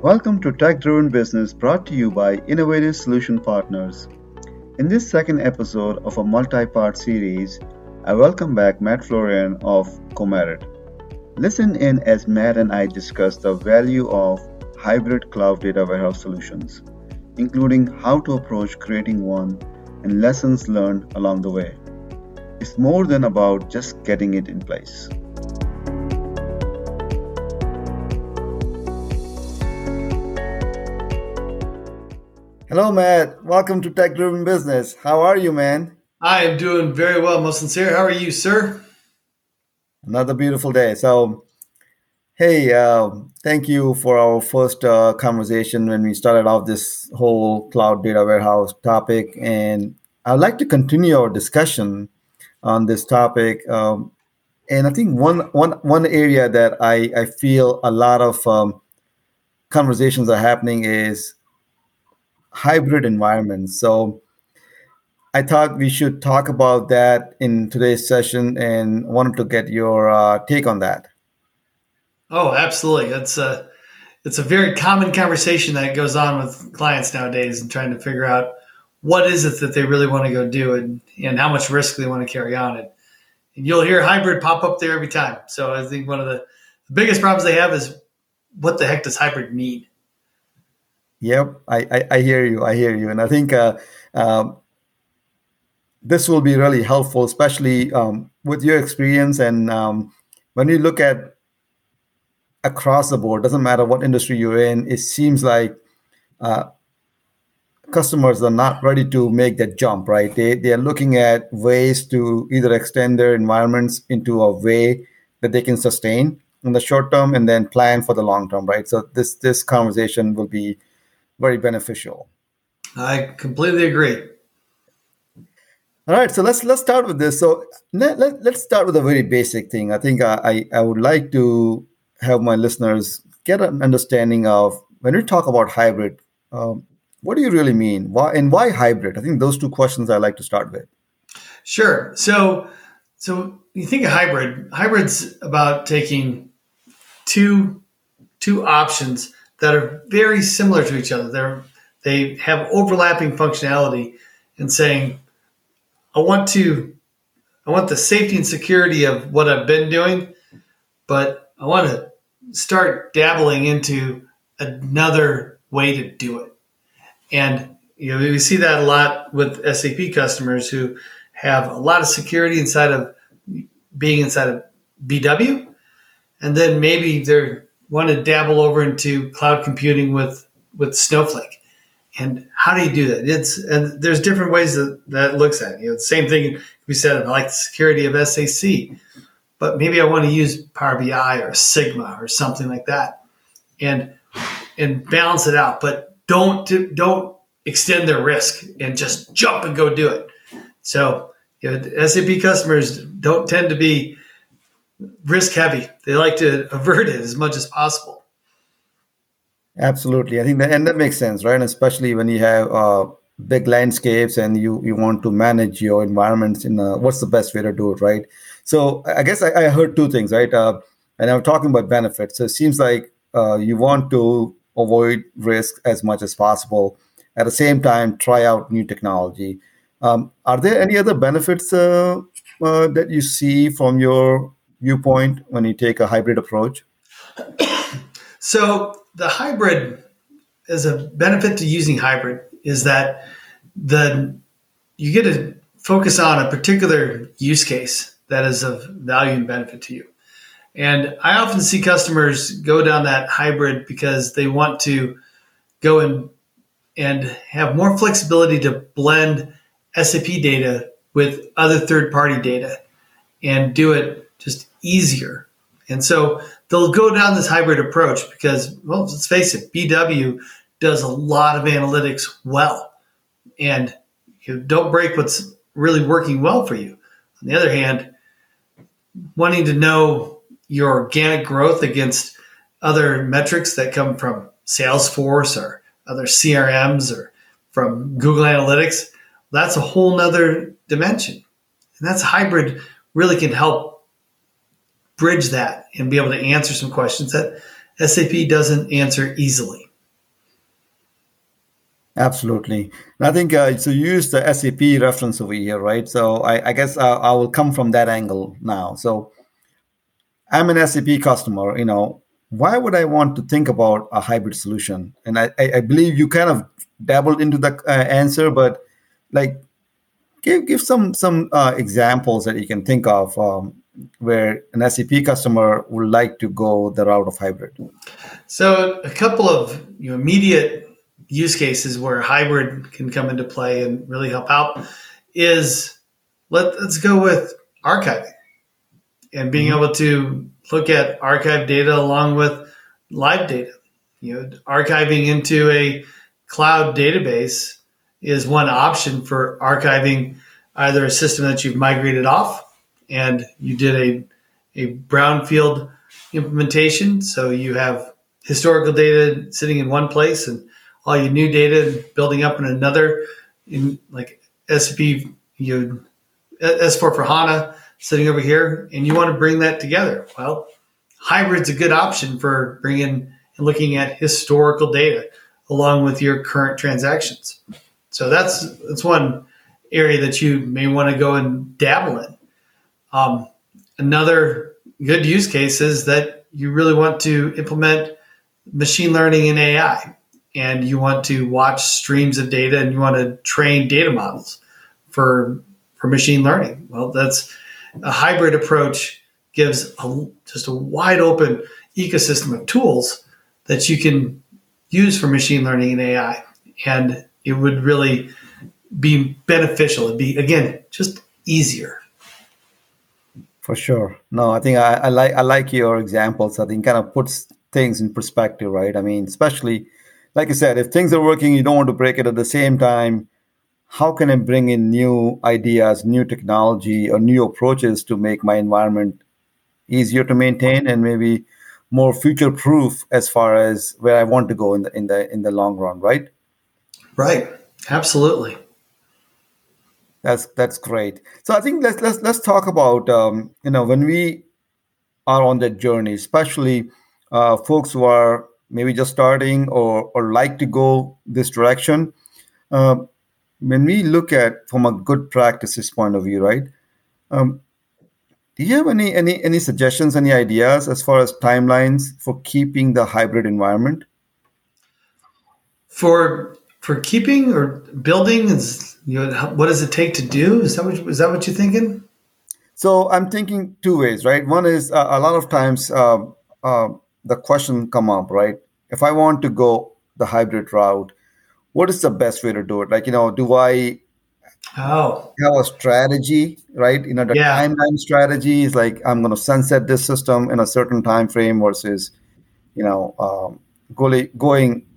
Welcome to Tech Driven Business brought to you by Innovative Solution Partners. In this second episode of a multi part series, I welcome back Matt Florian of Comerit. Listen in as Matt and I discuss the value of hybrid cloud data warehouse solutions, including how to approach creating one and lessons learned along the way. It's more than about just getting it in place. Hello, Matt. Welcome to Tech Driven Business. How are you, man? I am doing very well, Mustansir. How are you, sir? Another beautiful day. So, hey, uh, thank you for our first uh, conversation when we started off this whole cloud data warehouse topic. And I'd like to continue our discussion on this topic. Um, and I think one, one, one area that I, I feel a lot of um, conversations are happening is hybrid environments. So I thought we should talk about that in today's session and wanted to get your uh, take on that. Oh, absolutely. It's a it's a very common conversation that goes on with clients nowadays and trying to figure out what is it that they really want to go do and, and how much risk they want to carry on it. And you'll hear hybrid pop up there every time. So I think one of the biggest problems they have is what the heck does hybrid mean? Yep, I, I, I, hear you. I hear you, and I think uh, um, this will be really helpful, especially um, with your experience and um, when you look at across the board. Doesn't matter what industry you're in. It seems like uh, customers are not ready to make that jump. Right? They they are looking at ways to either extend their environments into a way that they can sustain in the short term and then plan for the long term. Right? So this this conversation will be very beneficial. I completely agree. All right, so let's let's start with this. So let, let, us start with a very basic thing. I think I, I, I would like to have my listeners get an understanding of when we talk about hybrid, um, what do you really mean? Why and why hybrid? I think those two questions I like to start with. Sure. So so you think of hybrid. Hybrid's about taking two two options that are very similar to each other. They're they have overlapping functionality and saying, I want to I want the safety and security of what I've been doing, but I want to start dabbling into another way to do it. And you know, we see that a lot with SAP customers who have a lot of security inside of being inside of BW, and then maybe they're want to dabble over into cloud computing with with Snowflake. And how do you do that? It's and there's different ways that that looks at it. You know, the same thing we said. I like the security of SAC, but maybe I want to use Power BI or Sigma or something like that, and and balance it out. But don't don't extend their risk and just jump and go do it. So you know, SAP customers don't tend to be risk heavy. They like to avert it as much as possible. Absolutely, I think that and that makes sense, right? Especially when you have uh, big landscapes and you you want to manage your environments in a, what's the best way to do it, right? So I guess I, I heard two things, right? Uh, and I'm talking about benefits. So it seems like uh, you want to avoid risk as much as possible. At the same time, try out new technology. Um, are there any other benefits uh, uh, that you see from your viewpoint when you take a hybrid approach? so the hybrid as a benefit to using hybrid is that the you get to focus on a particular use case that is of value and benefit to you. And I often see customers go down that hybrid because they want to go and and have more flexibility to blend SAP data with other third party data and do it just easier. And so they'll go down this hybrid approach because, well, let's face it, BW does a lot of analytics well. And you don't break what's really working well for you. On the other hand, wanting to know your organic growth against other metrics that come from Salesforce or other CRMs or from Google Analytics, that's a whole nother dimension. And that's hybrid really can help bridge that and be able to answer some questions that SAP doesn't answer easily. Absolutely. And I think uh, so. You use the SAP reference over here, right? So I, I guess uh, I will come from that angle now. So I'm an SAP customer. You know, why would I want to think about a hybrid solution? And I, I, I believe you kind of dabbled into the uh, answer, but like, give give some some uh, examples that you can think of um, where an SAP customer would like to go the route of hybrid. So a couple of you know, immediate use cases where hybrid can come into play and really help out is let, us go with archiving and being mm-hmm. able to look at archive data along with live data. You know, archiving into a cloud database is one option for archiving either a system that you've migrated off and you did a, a brownfield implementation. So you have historical data sitting in one place and all your new data building up in another, in like SAP, you S4 for HANA sitting over here, and you want to bring that together. Well, hybrid's a good option for bringing and looking at historical data along with your current transactions. So that's that's one area that you may want to go and dabble in. Um, another good use case is that you really want to implement machine learning and AI and you want to watch streams of data and you want to train data models for for machine learning. Well, that's a hybrid approach gives a, just a wide open ecosystem of tools that you can use for machine learning and AI, and it would really be beneficial. It'd be again just easier. For sure. No, I think I, I like I like your examples. I think kind of puts things in perspective, right? I mean, especially like I said, if things are working, you don't want to break it at the same time. How can I bring in new ideas, new technology, or new approaches to make my environment easier to maintain and maybe more future proof as far as where I want to go in the in the in the long run, right? Right. Absolutely. That's that's great. So I think let's let's let's talk about um, you know when we are on that journey, especially uh, folks who are maybe just starting or, or like to go this direction. Uh, when we look at from a good practices point of view, right? Um, do you have any any any suggestions, any ideas as far as timelines for keeping the hybrid environment? For for keeping or building is you know what does it take to do? Is that what is that what you're thinking? So I'm thinking two ways, right? One is uh, a lot of times uh, uh, the question come up, right? If I want to go the hybrid route, what is the best way to do it? Like, you know, do I oh. have a strategy, right? You know, the yeah. timeline strategy is like I'm going to sunset this system in a certain time frame versus, you know, um, going going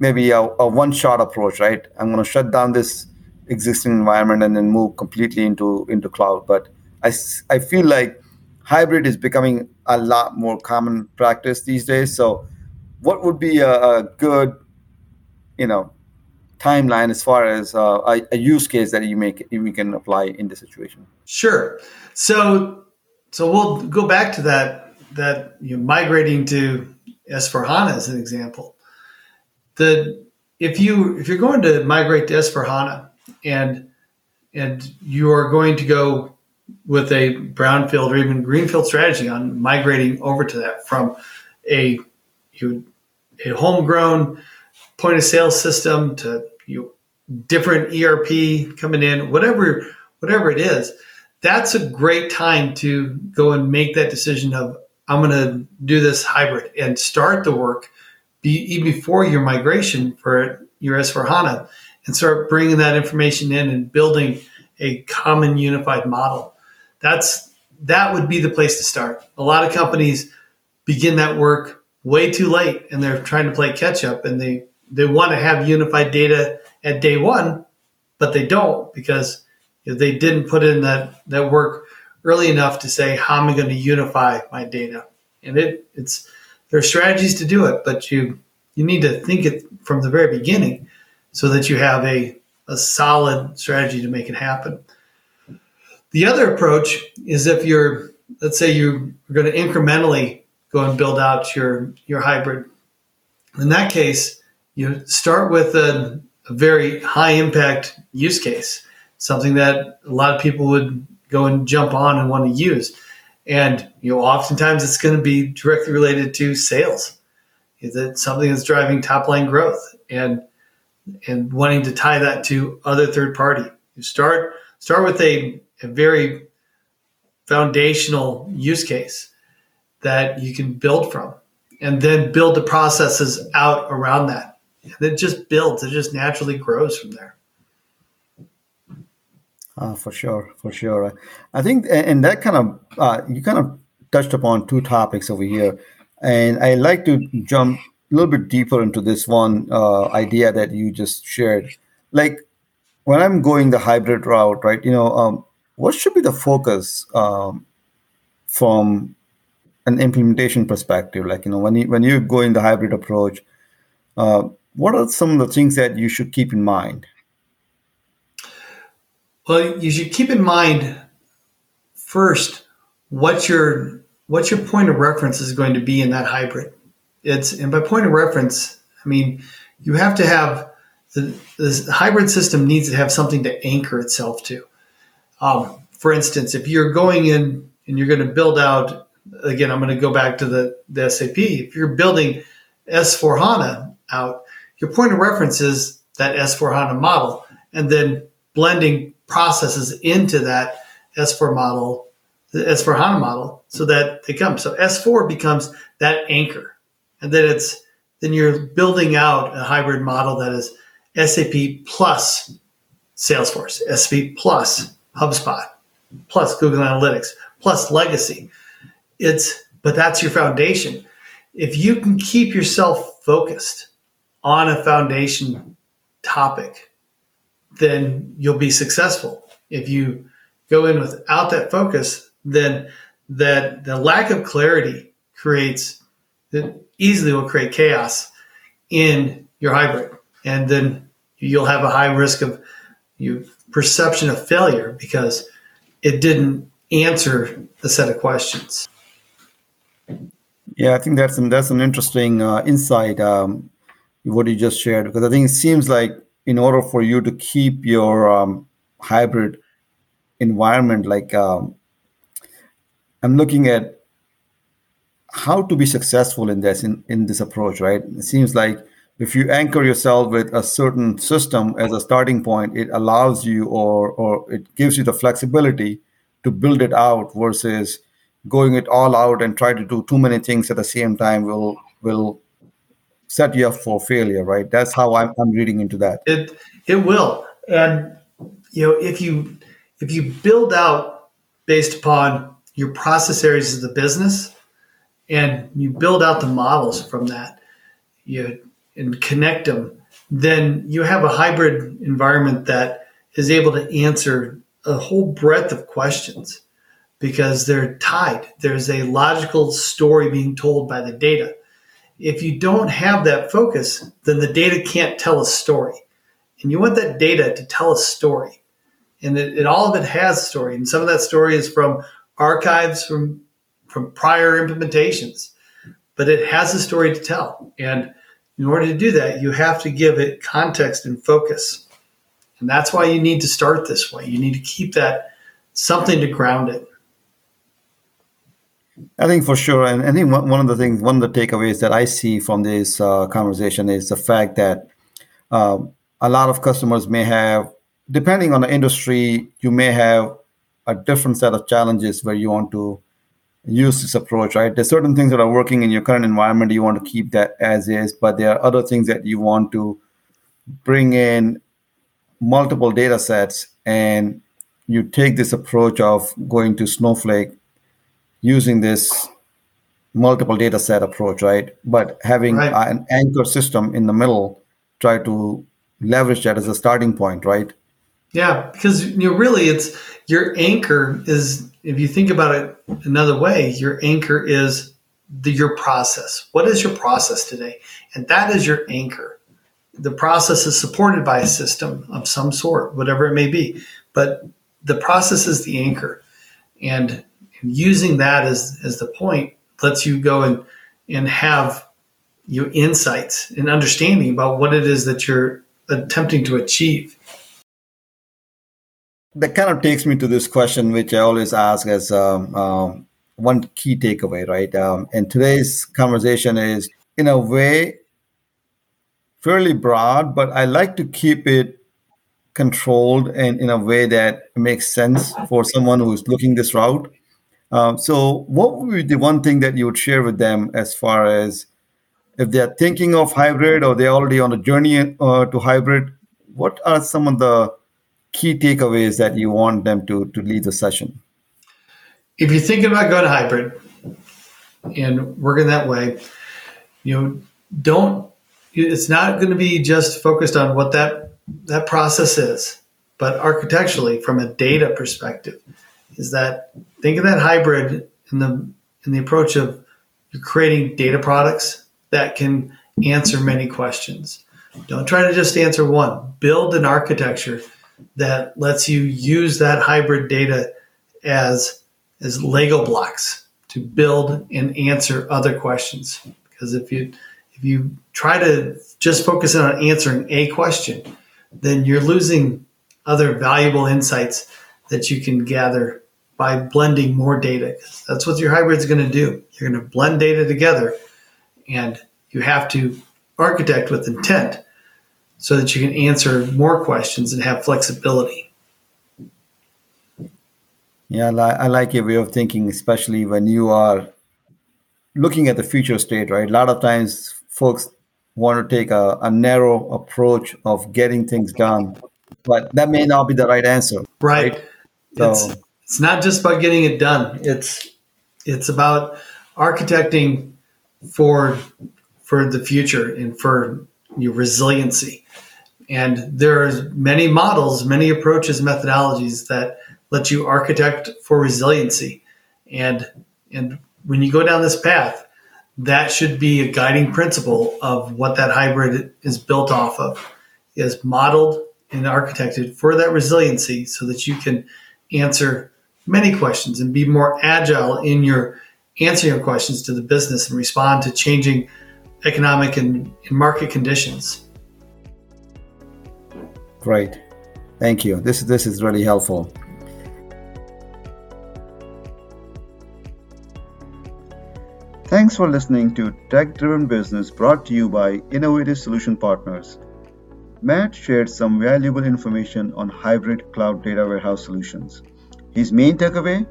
maybe a, a one shot approach, right? I'm going to shut down this existing environment and then move completely into into cloud. But I I feel like hybrid is becoming a lot more common practice these days. So, what would be a, a good, you know, timeline as far as uh, a, a, use case that you make you can apply in this situation? Sure. So, so we'll go back to that that you know, migrating to S4 HANA as an example. The if you if you're going to migrate to S4 HANA and and you are going to go with a brownfield or even greenfield strategy on migrating over to that from a you a homegrown point of sale system to you different ERP coming in, whatever whatever it is, that's a great time to go and make that decision of I'm going to do this hybrid and start the work be, even before your migration for your S4 HANA and start bringing that information in and building a common unified model that's that would be the place to start. A lot of companies begin that work way too late and they're trying to play catch up and they they want to have unified data at day one, but they don't because they didn't put in that that work early enough to say how am I going to unify my data. And it it's there are strategies to do it, but you you need to think it from the very beginning so that you have a, a solid strategy to make it happen. The other approach is if you're, let's say you're going to incrementally go and build out your, your hybrid. In that case, you start with a, a very high impact use case, something that a lot of people would go and jump on and want to use. And you know, oftentimes it's going to be directly related to sales. Is it something that's driving top line growth and and wanting to tie that to other third party? You start start with a, a very foundational use case that you can build from, and then build the processes out around that. And it just builds. It just naturally grows from there. Uh, for sure, for sure. I think, and that kind of uh, you kind of touched upon two topics over here, and I like to jump a little bit deeper into this one uh, idea that you just shared. Like when I'm going the hybrid route, right? You know, um, what should be the focus um, from an implementation perspective? Like you know, when you when you're going the hybrid approach, uh, what are some of the things that you should keep in mind? Well, you should keep in mind first what your what your point of reference is going to be in that hybrid. It's and by point of reference, I mean you have to have the this hybrid system needs to have something to anchor itself to. Um, for instance, if you're going in and you're going to build out again, I'm going to go back to the, the SAP. If you're building S4 HANA out, your point of reference is that S4 HANA model, and then blending processes into that S4 model, the S4 HANA model, so that they come. So S4 becomes that anchor. And then it's then you're building out a hybrid model that is SAP plus Salesforce, SAP plus HubSpot, plus Google Analytics, plus legacy. It's but that's your foundation. If you can keep yourself focused on a foundation topic, then you'll be successful. If you go in without that focus, then that the lack of clarity creates that easily will create chaos in your hybrid. And then you'll have a high risk of you perception of failure because it didn't answer the set of questions. Yeah, I think that's an, that's an interesting uh, insight. Um, what you just shared because I think it seems like in order for you to keep your um, hybrid environment like um, i'm looking at how to be successful in this in, in this approach right? It seems like if you anchor yourself with a certain system as a starting point it allows you or or it gives you the flexibility to build it out versus going it all out and try to do too many things at the same time will will set you up for failure, right? That's how I'm, I'm reading into that. It it will, and you know if you if you build out based upon your process areas of the business, and you build out the models from that, you and connect them, then you have a hybrid environment that is able to answer a whole breadth of questions because they're tied. There's a logical story being told by the data if you don't have that focus, then the data can't tell a story. And you want that data to tell a story. And it, it, all of it has a story. And some of that story is from archives from, from prior implementations. But it has a story to tell. And in order to do that, you have to give it context and focus. And that's why you need to start this way. You need to keep that something to ground it. I think for sure, and I think one of the things, one of the takeaways that I see from this uh, conversation is the fact that uh, a lot of customers may have, depending on the industry, you may have a different set of challenges where you want to use this approach, right? There's certain things that are working in your current environment, you want to keep that as is, but there are other things that you want to bring in multiple data sets and you take this approach of going to Snowflake using this multiple data set approach, right? But having right. an anchor system in the middle, try to leverage that as a starting point, right? Yeah, because you know, really, it's your anchor is. If you think about it another way, your anchor is the, your process. What is your process today? And that is your anchor. The process is supported by a system of some sort, whatever it may be, but the process is the anchor. And using that as, as the point lets you go and, and have you insights and understanding about what it is that you're attempting to achieve. That kind of takes me to this question, which I always ask as um, um, one key takeaway, right? Um, and today's conversation is, in a way, fairly broad, but I like to keep it controlled and in a way that makes sense for someone who's looking this route. Um, so, what would be the one thing that you would share with them as far as if they're thinking of hybrid or they're already on a journey uh, to hybrid? What are some of the key takeaways that you want them to to lead the session? If you're thinking about going hybrid and working that way, you know, don't. It's not going to be just focused on what that that process is, but architecturally, from a data perspective, is that think of that hybrid in the in the approach of you're creating data products that can answer many questions. Don't try to just answer one. Build an architecture that lets you use that hybrid data as as Lego blocks to build and answer other questions. Because if you if you try to just focus on answering a question, then you're losing other valuable insights that you can gather by blending more data. That's what your hybrid is going to do. You're going to blend data together, and you have to architect with intent so that you can answer more questions and have flexibility. Yeah, I like your way of thinking, especially when you are looking at the future state, right? A lot of times folks want to take a, a narrow approach of getting things done, but that may not be the right answer. Right. right? So, it's, it's not just about getting it done. It's it's about architecting for for the future and for your resiliency. And there are many models, many approaches, methodologies that let you architect for resiliency. And and when you go down this path, that should be a guiding principle of what that hybrid is built off of, is modeled and architected for that resiliency so that you can answer many questions and be more agile in your answering your questions to the business and respond to changing economic and, and market conditions. Great. Thank you. This this is really helpful. Thanks for listening to Tech Driven Business brought to you by Innovative Solution Partners. Matt shared some valuable information on hybrid cloud data warehouse solutions. His main takeaway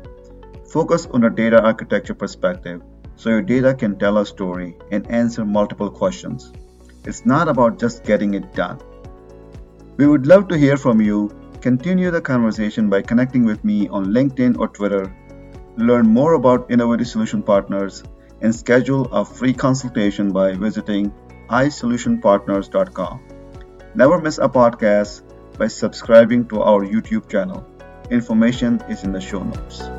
focus on a data architecture perspective so your data can tell a story and answer multiple questions. It's not about just getting it done. We would love to hear from you. Continue the conversation by connecting with me on LinkedIn or Twitter. Learn more about Innovative Solution Partners and schedule a free consultation by visiting isolutionpartners.com. Never miss a podcast by subscribing to our YouTube channel. Information is in the show notes.